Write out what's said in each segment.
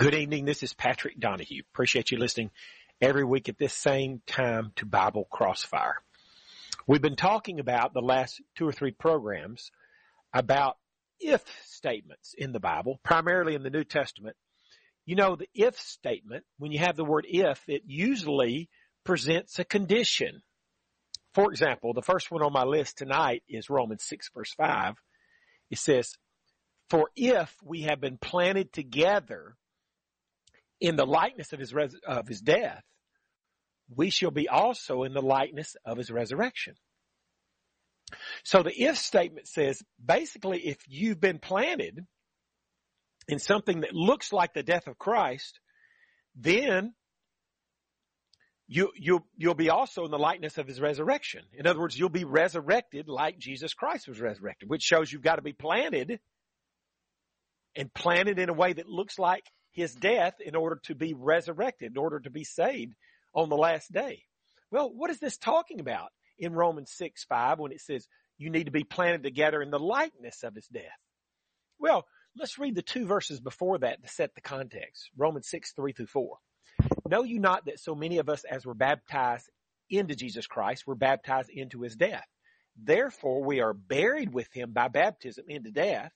Good evening. This is Patrick Donahue. Appreciate you listening every week at this same time to Bible Crossfire. We've been talking about the last two or three programs about if statements in the Bible, primarily in the New Testament. You know, the if statement, when you have the word if, it usually presents a condition. For example, the first one on my list tonight is Romans 6 verse 5. It says, for if we have been planted together in the likeness of his, res- of his death, we shall be also in the likeness of his resurrection. So the if statement says basically if you've been planted in something that looks like the death of Christ, then you, you, you'll be also in the likeness of his resurrection. In other words, you'll be resurrected like Jesus Christ was resurrected, which shows you've got to be planted and planted in a way that looks like his death in order to be resurrected, in order to be saved on the last day. Well, what is this talking about in Romans 6, 5 when it says you need to be planted together in the likeness of his death? Well, let's read the two verses before that to set the context. Romans 6, 3 through 4. Know you not that so many of us as were baptized into Jesus Christ were baptized into his death. Therefore we are buried with him by baptism into death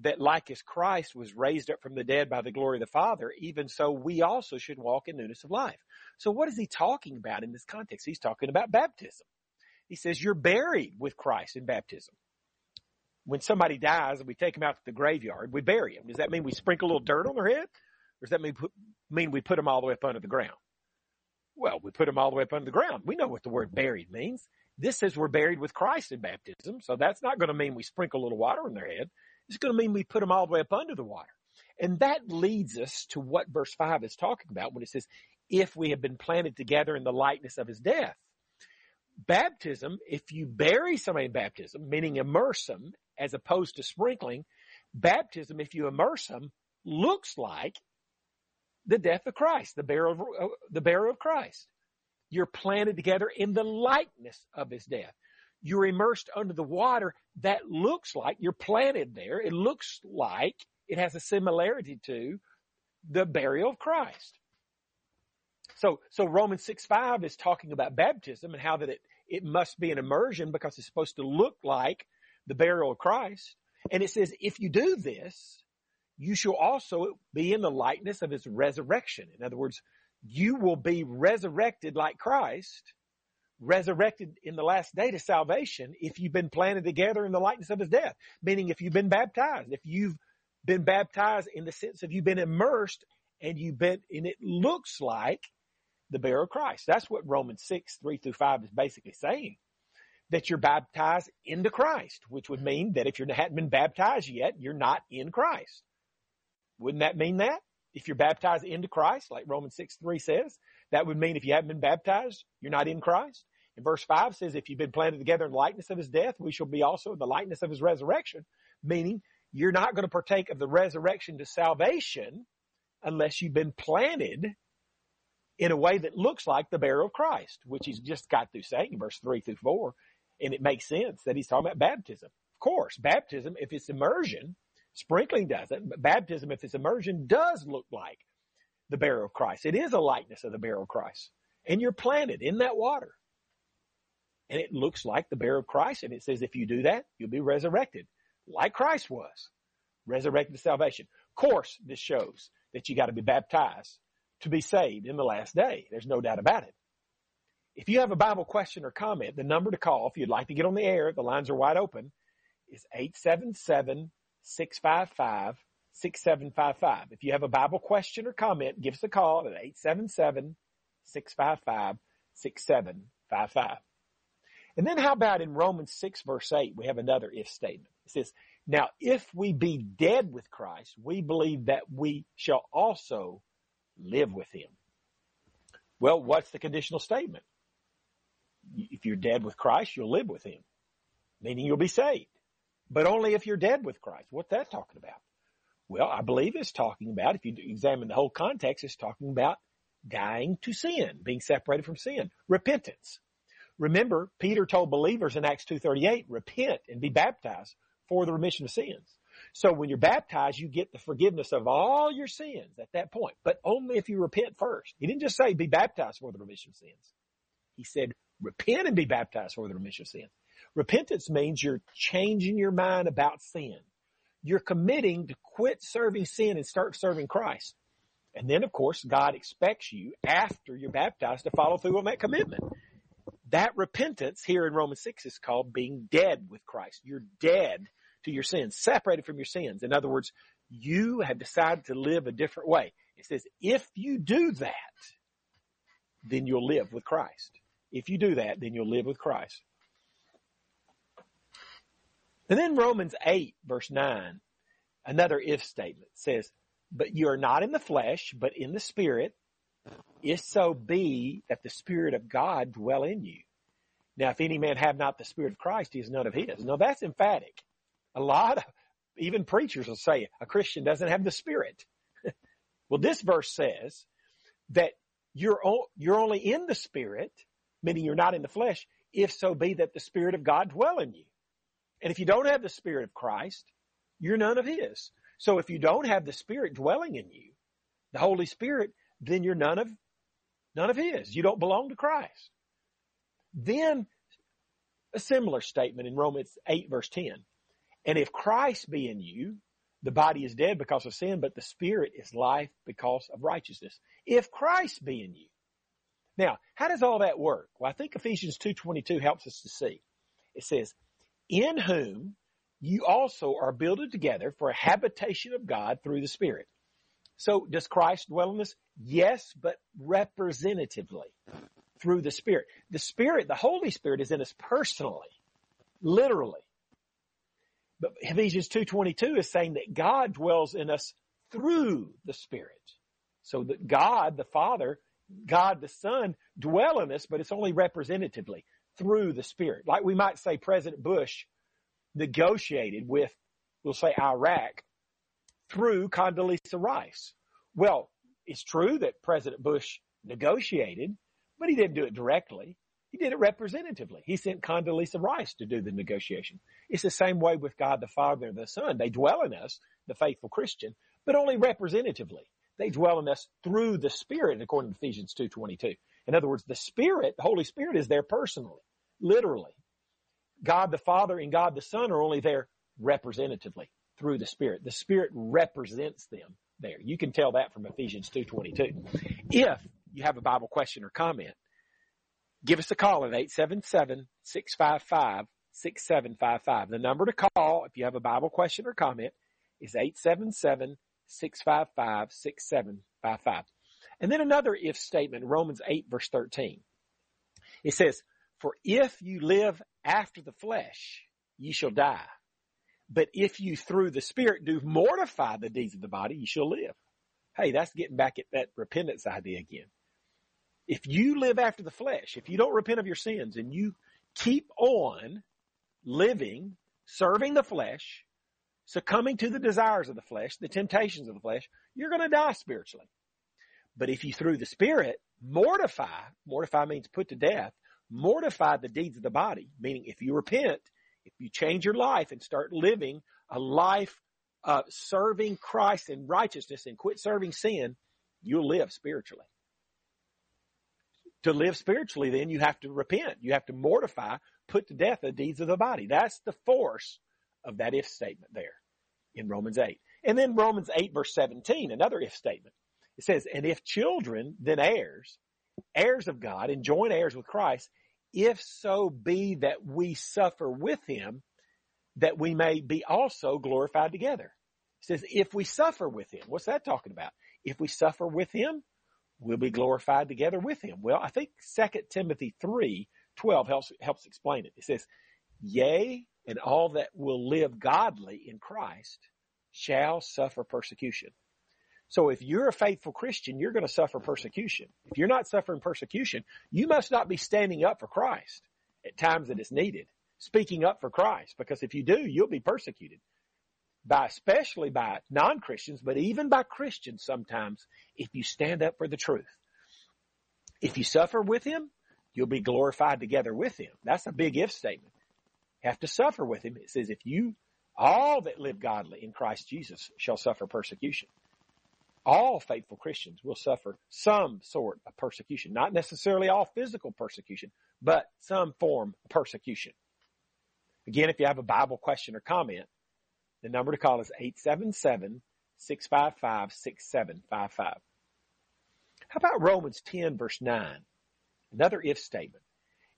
that like as Christ was raised up from the dead by the glory of the Father, even so we also should walk in newness of life. So what is he talking about in this context? He's talking about baptism. He says you're buried with Christ in baptism. When somebody dies and we take them out to the graveyard, we bury them. Does that mean we sprinkle a little dirt on their head? Or does that mean, put, mean we put them all the way up under the ground? Well, we put them all the way up under the ground. We know what the word buried means. This says we're buried with Christ in baptism, so that's not going to mean we sprinkle a little water on their head. It's going to mean we put them all the way up under the water. And that leads us to what verse 5 is talking about when it says, if we have been planted together in the likeness of his death. Baptism, if you bury somebody in baptism, meaning immerse them as opposed to sprinkling, baptism, if you immerse them, looks like the death of Christ, the burial of, uh, the burial of Christ. You're planted together in the likeness of his death you're immersed under the water that looks like you're planted there. It looks like it has a similarity to the burial of Christ. So, so Romans 6, 5 is talking about baptism and how that it, it must be an immersion because it's supposed to look like the burial of Christ. And it says, if you do this, you shall also be in the likeness of his resurrection. In other words, you will be resurrected like Christ resurrected in the last day to salvation if you've been planted together in the likeness of his death. Meaning if you've been baptized, if you've been baptized in the sense of you've been immersed and you've been, and it looks like the bearer of Christ. That's what Romans 6, 3 through 5 is basically saying. That you're baptized into Christ, which would mean that if you hadn't been baptized yet, you're not in Christ. Wouldn't that mean that? If you're baptized into Christ, like Romans 6, 3 says, that would mean if you haven't been baptized, you're not in Christ. And verse 5 says, if you've been planted together in the likeness of his death, we shall be also in the likeness of his resurrection, meaning you're not going to partake of the resurrection to salvation unless you've been planted in a way that looks like the burial of Christ, which he's just got through saying in verse 3 through 4. And it makes sense that he's talking about baptism. Of course, baptism, if it's immersion, sprinkling doesn't, but baptism, if it's immersion, does look like the burial of Christ. It is a likeness of the burial of Christ. And you're planted in that water. And it looks like the bear of Christ. And it says if you do that, you'll be resurrected like Christ was. Resurrected to salvation. Of course, this shows that you got to be baptized to be saved in the last day. There's no doubt about it. If you have a Bible question or comment, the number to call if you'd like to get on the air, the lines are wide open, is 877 655 6755. If you have a Bible question or comment, give us a call at 877 655 6755. And then how about in Romans 6 verse 8, we have another if statement. It says, now if we be dead with Christ, we believe that we shall also live with him. Well, what's the conditional statement? If you're dead with Christ, you'll live with him, meaning you'll be saved. But only if you're dead with Christ. What's that talking about? Well, I believe it's talking about, if you examine the whole context, it's talking about dying to sin, being separated from sin, repentance. Remember, Peter told believers in Acts 2.38, repent and be baptized for the remission of sins. So when you're baptized, you get the forgiveness of all your sins at that point, but only if you repent first. He didn't just say be baptized for the remission of sins. He said repent and be baptized for the remission of sins. Repentance means you're changing your mind about sin. You're committing to quit serving sin and start serving Christ. And then of course, God expects you after you're baptized to follow through on that commitment. That repentance here in Romans 6 is called being dead with Christ. You're dead to your sins, separated from your sins. In other words, you have decided to live a different way. It says, if you do that, then you'll live with Christ. If you do that, then you'll live with Christ. And then Romans 8 verse 9, another if statement says, but you are not in the flesh, but in the spirit, if so be that the spirit of God dwell in you. Now, if any man have not the spirit of Christ, he is none of his. Now that's emphatic. A lot of, even preachers will say a Christian doesn't have the spirit. well, this verse says that you're, you're only in the spirit, meaning you're not in the flesh, if so be that the spirit of God dwell in you. And if you don't have the spirit of Christ, you're none of his. So if you don't have the spirit dwelling in you, the Holy Spirit, then you're none of, none of his. You don't belong to Christ. Then a similar statement in Romans 8 verse 10. And if Christ be in you, the body is dead because of sin, but the spirit is life because of righteousness. If Christ be in you. Now, how does all that work? Well, I think Ephesians 2.22 helps us to see. It says, in whom you also are builded together for a habitation of God through the Spirit. So does Christ dwell in us? Yes, but representatively through the Spirit. The Spirit, the Holy Spirit is in us personally, literally. But Ephesians 2.22 is saying that God dwells in us through the Spirit. So that God, the Father, God, the Son, dwell in us, but it's only representatively through the Spirit. Like we might say President Bush negotiated with, we'll say Iraq through Condoleezza Rice. Well, it's true that President Bush negotiated, but he didn't do it directly. He did it representatively. He sent Condoleezza Rice to do the negotiation. It's the same way with God the Father and the Son. They dwell in us, the faithful Christian, but only representatively. They dwell in us through the Spirit, according to Ephesians 2.22. In other words, the Spirit, the Holy Spirit is there personally, literally. God the Father and God the Son are only there representatively through the Spirit. The Spirit represents them there. You can tell that from Ephesians 2.22. If you have a Bible question or comment, give us a call at 877-655-6755. The number to call if you have a Bible question or comment is 877-655-6755. And then another if statement, Romans 8 verse 13. It says, for if you live after the flesh, ye shall die. But if you through the spirit do mortify the deeds of the body, you shall live. Hey, that's getting back at that repentance idea again. If you live after the flesh, if you don't repent of your sins and you keep on living, serving the flesh, succumbing to the desires of the flesh, the temptations of the flesh, you're going to die spiritually. But if you through the spirit mortify, mortify means put to death, mortify the deeds of the body, meaning if you repent, if you change your life and start living a life of serving Christ in righteousness and quit serving sin, you'll live spiritually. To live spiritually, then you have to repent. You have to mortify, put to death the deeds of the body. That's the force of that if statement there in Romans 8. And then Romans 8 verse 17, another if statement. It says, and if children, then heirs, heirs of God and joint heirs with Christ, if so be that we suffer with him, that we may be also glorified together. It says, if we suffer with him, what's that talking about? If we suffer with him, we'll be glorified together with him. Well, I think 2 Timothy 3, 12 helps, helps explain it. It says, yea, and all that will live godly in Christ shall suffer persecution. So if you're a faithful Christian, you're going to suffer persecution. If you're not suffering persecution, you must not be standing up for Christ at times that it's needed, speaking up for Christ, because if you do, you'll be persecuted by, especially by non-Christians, but even by Christians sometimes if you stand up for the truth. If you suffer with him, you'll be glorified together with him. That's a big if statement. Have to suffer with him. It says if you All that live godly in Christ Jesus shall suffer persecution. All faithful Christians will suffer some sort of persecution, not necessarily all physical persecution, but some form of persecution. Again, if you have a Bible question or comment, the number to call is 877 655 6755. How about Romans 10 verse 9? Another if statement.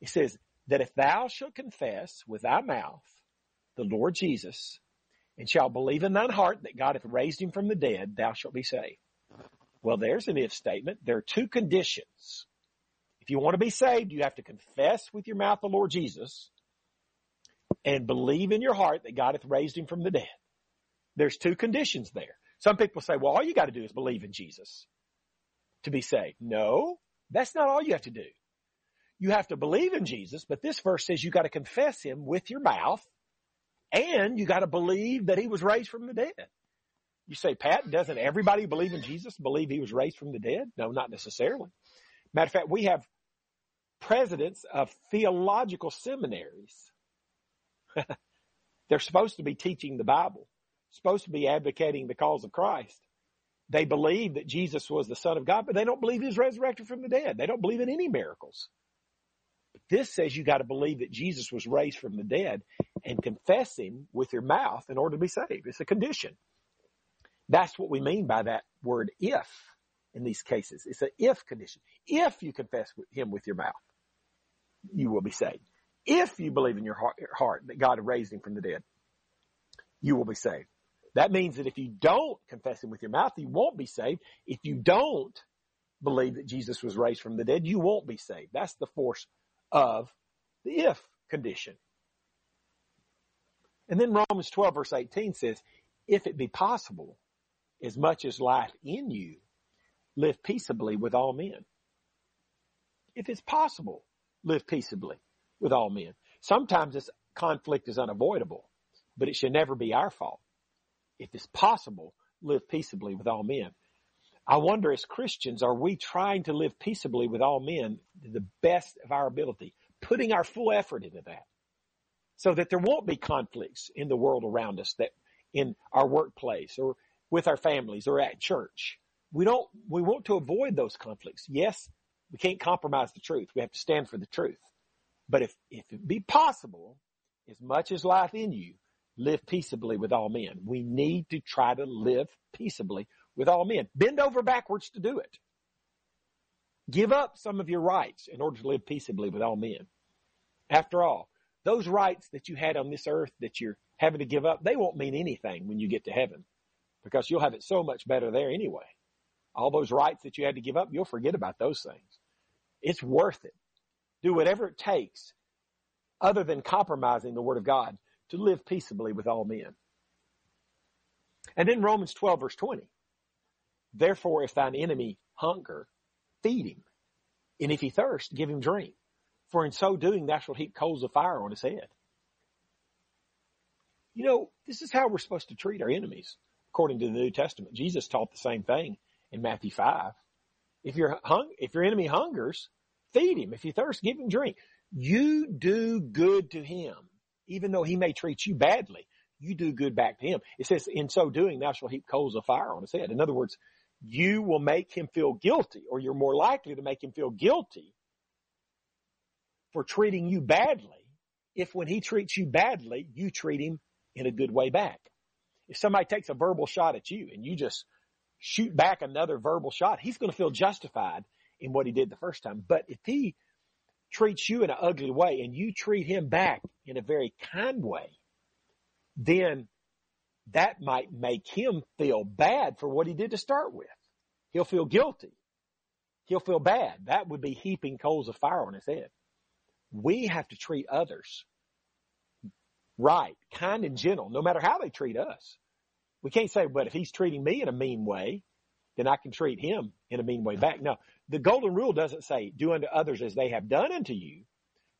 It says that if thou shalt confess with thy mouth the Lord Jesus and shalt believe in thine heart that God hath raised him from the dead, thou shalt be saved. Well, there's an if statement. There are two conditions. If you want to be saved, you have to confess with your mouth the Lord Jesus and believe in your heart that God hath raised him from the dead. There's two conditions there. Some people say, well, all you got to do is believe in Jesus to be saved. No, that's not all you have to do. You have to believe in Jesus, but this verse says you got to confess him with your mouth and you got to believe that he was raised from the dead. You say, Pat, doesn't everybody believe in Jesus believe he was raised from the dead? No, not necessarily. Matter of fact, we have presidents of theological seminaries. They're supposed to be teaching the Bible, supposed to be advocating the cause of Christ. They believe that Jesus was the Son of God, but they don't believe he was resurrected from the dead. They don't believe in any miracles. But this says you got to believe that Jesus was raised from the dead and confess him with your mouth in order to be saved. It's a condition. That's what we mean by that word if in these cases. It's an if condition. If you confess him with your mouth, you will be saved. If you believe in your heart that God raised him from the dead, you will be saved. That means that if you don't confess him with your mouth, you won't be saved. If you don't believe that Jesus was raised from the dead, you won't be saved. That's the force of the if condition. And then Romans 12 verse 18 says, if it be possible, as much as life in you, live peaceably with all men. If it's possible, live peaceably with all men. Sometimes this conflict is unavoidable, but it should never be our fault if it's possible, live peaceably with all men. I wonder as Christians, are we trying to live peaceably with all men to the best of our ability, putting our full effort into that so that there won't be conflicts in the world around us that in our workplace or with our families or at church. We don't, we want to avoid those conflicts. Yes, we can't compromise the truth. We have to stand for the truth. But if, if it be possible, as much as life in you, live peaceably with all men. We need to try to live peaceably with all men. Bend over backwards to do it. Give up some of your rights in order to live peaceably with all men. After all, those rights that you had on this earth that you're having to give up, they won't mean anything when you get to heaven because you'll have it so much better there anyway. All those rights that you had to give up, you'll forget about those things. It's worth it. Do whatever it takes other than compromising the word of God to live peaceably with all men. And then Romans 12 verse 20. Therefore, if thine enemy hunger, feed him. And if he thirst, give him drink. For in so doing, thou shalt heap coals of fire on his head. You know, this is how we're supposed to treat our enemies, according to the New Testament. Jesus taught the same thing in Matthew 5. If your hung, if your enemy hungers, feed him. If he thirsts, give him drink. You do good to him even though he may treat you badly, you do good back to him. It says, in so doing, thou shalt heap coals of fire on his head. In other words, you will make him feel guilty, or you're more likely to make him feel guilty for treating you badly if when he treats you badly, you treat him in a good way back. If somebody takes a verbal shot at you and you just shoot back another verbal shot, he's going to feel justified in what he did the first time. But if he treats you in an ugly way and you treat him back in a very kind way, then that might make him feel bad for what he did to start with. He'll feel guilty. He'll feel bad. That would be heaping coals of fire on his head. We have to treat others right, kind and gentle, no matter how they treat us. We can't say, but if he's treating me in a mean way, then I can treat him in a mean way back. No, the golden rule doesn't say do unto others as they have done unto you,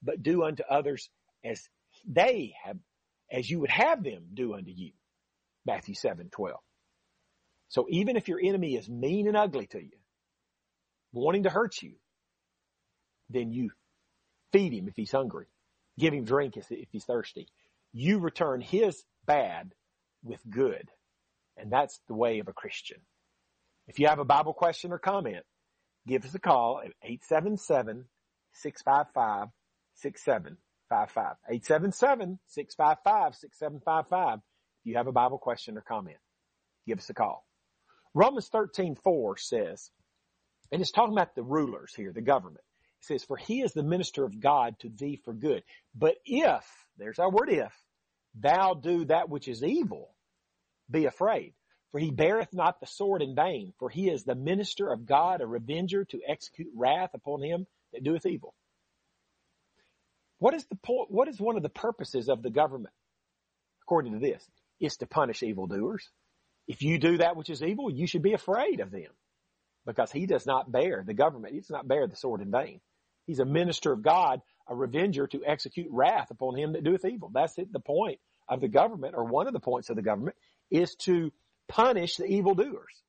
but do unto others as they have, as you would have them do unto you. Matthew 7, 12. So even if your enemy is mean and ugly to you, wanting to hurt you, then you feed him if he's hungry. Give him drink if he's thirsty. you return his bad with good. And that's the way of a Christian. If you have a Bible question or comment, give us a call at 877 655 6755. 877 655 6755. If you have a Bible question or comment, give us a call. Romans 13 4 says, and it's talking about the rulers here, the government. It says, for he is the minister of God to thee for good. But if, there's our word if, thou do that which is evil, be afraid. For he beareth not the sword in vain, for he is the minister of God, a revenger to execute wrath upon him that doeth evil. What is the point, what is one of the purposes of the government? According to this, is to punish evildoers. If you do that which is evil, you should be afraid of them because he does not bear the government. He does not bear the sword in vain. He's a minister of God, a revenger to execute wrath upon him that doeth evil. That's it, the point of the government or one of the points of the government is to punish the evildoers.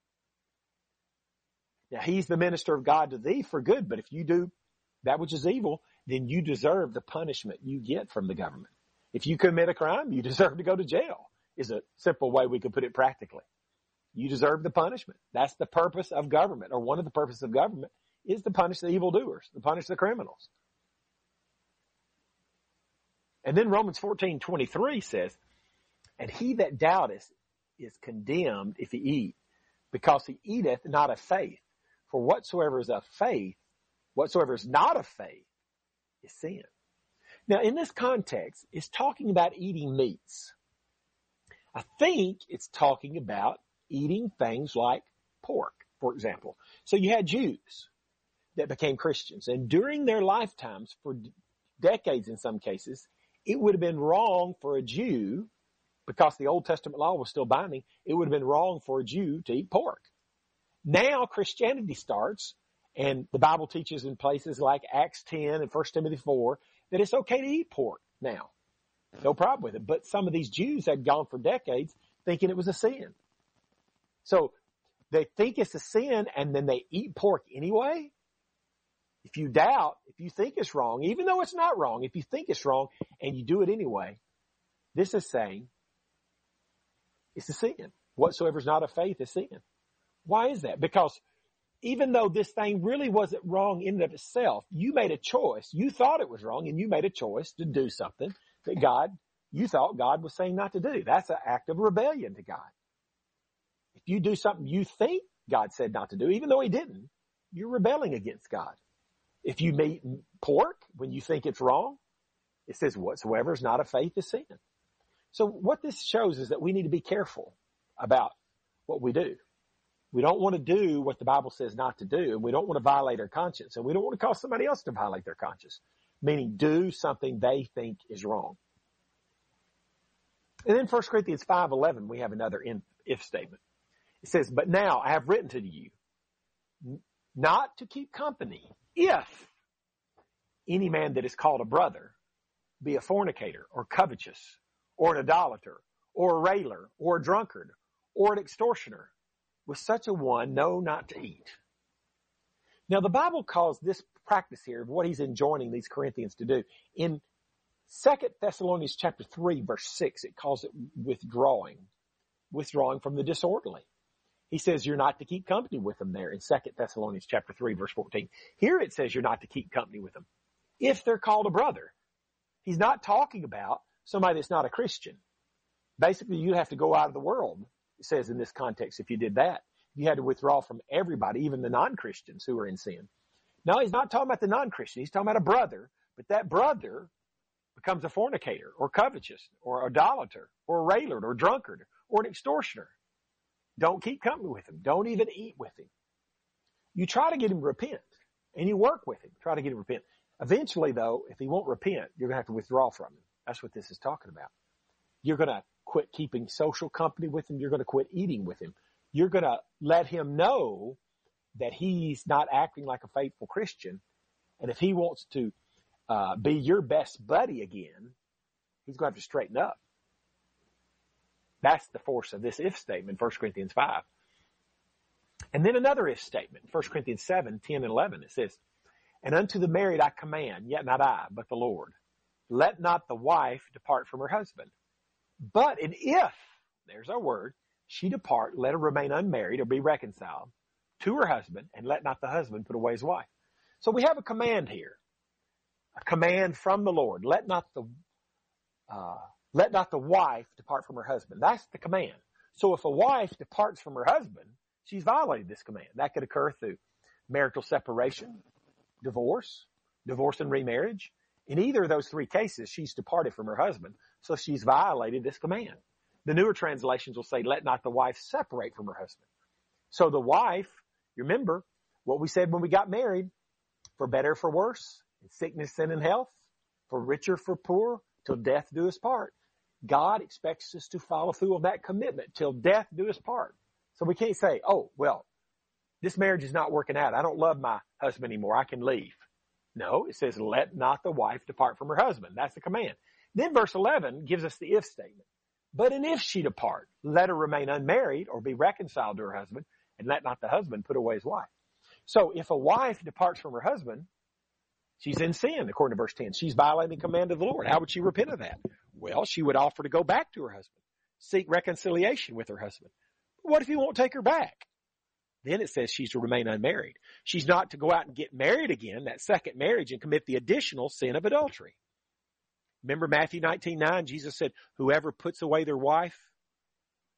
Now he's the minister of God to thee for good, but if you do that which is evil, then you deserve the punishment you get from the government. If you commit a crime, you deserve to go to jail is a simple way we could put it practically. You deserve the punishment. That's the purpose of government, or one of the purposes of government is to punish the evildoers, to punish the criminals. And then Romans 14, 23 says, and he that doubteth is condemned if he eat, because he eateth not of faith. For whatsoever is of faith, whatsoever is not of faith is sin. Now in this context, it's talking about eating meats. I think it's talking about eating things like pork, for example. So you had Jews that became Christians and during their lifetimes for decades in some cases, it would have been wrong for a Jew because the Old Testament law was still binding. It would have been wrong for a Jew to eat pork. Now Christianity starts and the Bible teaches in places like Acts 10 and 1 Timothy 4 that it's okay to eat pork now. No problem with it. But some of these Jews had gone for decades thinking it was a sin. So they think it's a sin and then they eat pork anyway. If you doubt, if you think it's wrong, even though it's not wrong, if you think it's wrong and you do it anyway, this is saying it's a sin. Whatsoever is not of faith is sin. Why is that? Because even though this thing really wasn't wrong in and of itself, you made a choice. You thought it was wrong and you made a choice to do something that God, you thought God was saying not to do. That's an act of rebellion to God. If you do something you think God said not to do, even though he didn't, you're rebelling against God. If you eat pork when you think it's wrong, it says whatsoever is not of faith is sin. So what this shows is that we need to be careful about what we do. We don't want to do what the Bible says not to do, and we don't want to violate our conscience, and we don't want to cause somebody else to violate their conscience meaning do something they think is wrong. And then 1 Corinthians 5.11, we have another if statement. It says, but now I have written to you not to keep company if any man that is called a brother be a fornicator or covetous or an idolater or a railer or a drunkard or an extortioner. With such a one, know not to eat. Now the Bible calls this practice here of what he's enjoining these Corinthians to do. In Second Thessalonians chapter 3 verse 6, it calls it withdrawing, withdrawing from the disorderly. He says you're not to keep company with them there in Second Thessalonians chapter 3 verse 14. Here it says you're not to keep company with them if they're called a brother. He's not talking about somebody that's not a Christian. Basically, you have to go out of the world, it says in this context, if you did that. You had to withdraw from everybody, even the non-Christians who are in sin. No, he's not talking about the non-Christian. He's talking about a brother, but that brother becomes a fornicator or covetous or idolater or railer or drunkard or an extortioner. Don't keep company with him. Don't even eat with him. You try to get him to repent and you work with him. Try to get him to repent. Eventually though, if he won't repent, you're going to have to withdraw from him. That's what this is talking about. You're going to quit keeping social company with him. You're going to quit eating with him. You're going to let him know that he's not acting like a faithful Christian. And if he wants to uh, be your best buddy again, he's going to have to straighten up. That's the force of this if statement, 1 Corinthians 5. And then another if statement, 1 Corinthians 7, 10 and 11. It says, And unto the married I command, yet not I, but the Lord. Let not the wife depart from her husband. But and if, there's our word, she depart, let her remain unmarried or be reconciled to her husband, and let not the husband put away his wife. So we have a command here, a command from the Lord. Let not the uh, let not the wife depart from her husband. That's the command. So if a wife departs from her husband, she's violated this command. That could occur through marital separation, divorce, divorce and remarriage. In either of those three cases, she's departed from her husband, so she's violated this command. The newer translations will say, let not the wife separate from her husband. So the wife, remember what we said when we got married, for better, for worse, in sickness and in health, for richer, for poor, till death do us part. God expects us to follow through on that commitment till death do us part. So we can't say, oh, well, this marriage is not working out. I don't love my husband anymore. I can leave. No, it says, let not the wife depart from her husband. That's the command. Then verse 11 gives us the if statement. But and if she depart, let her remain unmarried or be reconciled to her husband and let not the husband put away his wife. So if a wife departs from her husband, she's in sin, according to verse 10. She's violating the command of the Lord. How would she repent of that? Well, she would offer to go back to her husband, seek reconciliation with her husband. But what if he won't take her back? Then it says she's to remain unmarried. She's not to go out and get married again, that second marriage, and commit the additional sin of adultery. Remember Matthew 19, 9, Jesus said, whoever puts away their wife,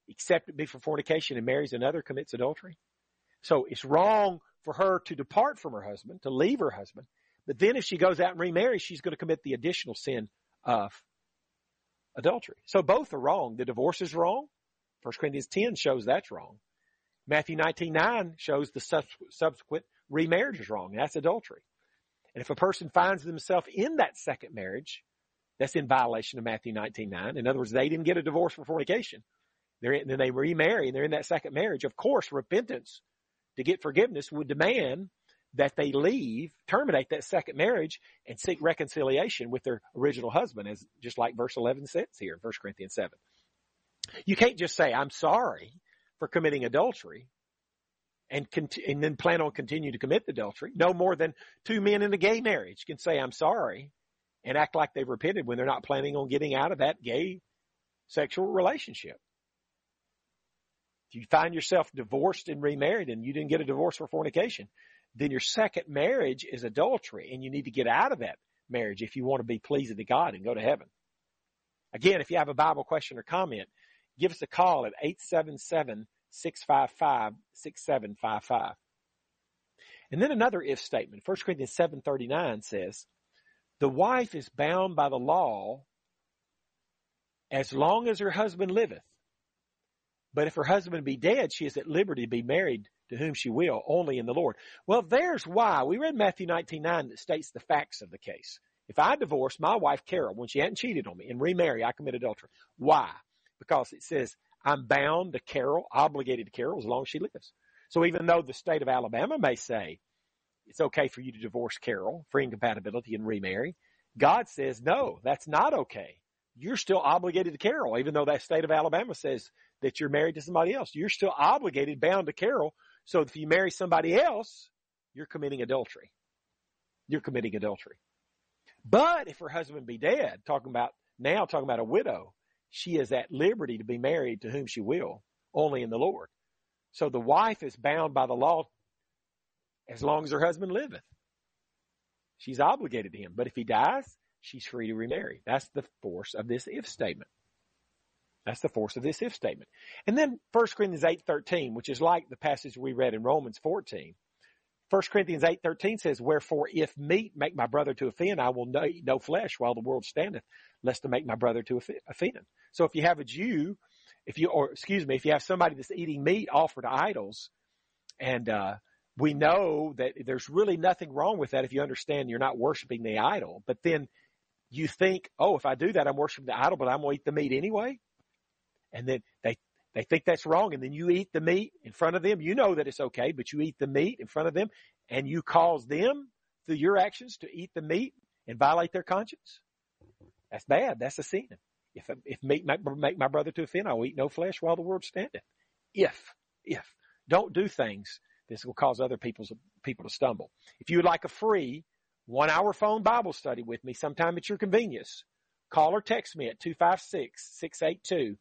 except it be for fornication and marries another commits adultery. So it's wrong for her to depart from her husband, to leave her husband. But then if she goes out and remarries, she's going to commit the additional sin of adultery. So both are wrong. The divorce is wrong. 1 Corinthians 10 shows that's wrong. Matthew 19, 9 shows the subsequent remarriage is wrong. That's adultery. And if a person finds themselves in that second marriage, that's in violation of Matthew 19, 9. In other words, they didn't get a divorce for fornication. They're in, then they remarry and they're in that second marriage. Of course, repentance to get forgiveness would demand that they leave, terminate that second marriage and seek reconciliation with their original husband as just like verse 11 says here in 1 Corinthians 7. You can't just say, I'm sorry for committing adultery and, cont- and then plan on continuing to commit adultery. No more than two men in a gay marriage can say, I'm sorry and act like they've repented when they're not planning on getting out of that gay sexual relationship. If you find yourself divorced and remarried and you didn't get a divorce for fornication, then your second marriage is adultery and you need to get out of that marriage if you want to be pleasing to God and go to heaven. Again, if you have a Bible question or comment, give us a call at 877-655-6755. And then another if statement. 1 Corinthians 7.39 says, the wife is bound by the law as long as her husband liveth. But if her husband be dead, she is at liberty to be married to whom she will, only in the Lord. Well, there's why. We read Matthew 19:9 that states the facts of the case. If I divorce my wife Carol when she hadn't cheated on me and remarry, I commit adultery. Why? Because it says I'm bound to Carol, obligated to Carol as long as she lives. So even though the state of Alabama may say it's okay for you to divorce Carol for incompatibility and remarry, God says no, that's not okay. You're still obligated to Carol, even though that state of Alabama says that you're married to somebody else. You're still obligated, bound to Carol, so if you marry somebody else, you're committing adultery. You're committing adultery. But if her husband be dead, talking about now talking about a widow, she is at liberty to be married to whom she will, only in the Lord. So the wife is bound by the law as long as her husband liveth. She's obligated to him. But if he dies, she's free to remarry. That's the force of this if statement. That's the force of this if statement. And then 1 Corinthians 8:13, which is like the passage we read in Romans 14. 1 Corinthians 8:13 says, "Wherefore if meat make my brother to offend, I will eat no flesh while the world standeth, lest to make my brother to offend." So if you have a Jew, if you or excuse me, if you have somebody that's eating meat offered to idols, and uh, we know that there's really nothing wrong with that if you understand you're not worshiping the idol, but then you think, oh, if I do that, I'm worshiping the idol, but I'm going to eat the meat anyway. And then they they think that's wrong and then you eat the meat in front of them. You know that it's okay but you eat the meat in front of them and you cause them through your actions to eat the meat and violate their conscience? That's bad. That's a sin. If if meat make, make my brother to offend i'll eat no flesh while the world standeth if if. Don't do things this will cause other people's people to stumble. If you would like a free one hour phone Bible study with me sometime at your convenience. Call or text me at 256-682-9753.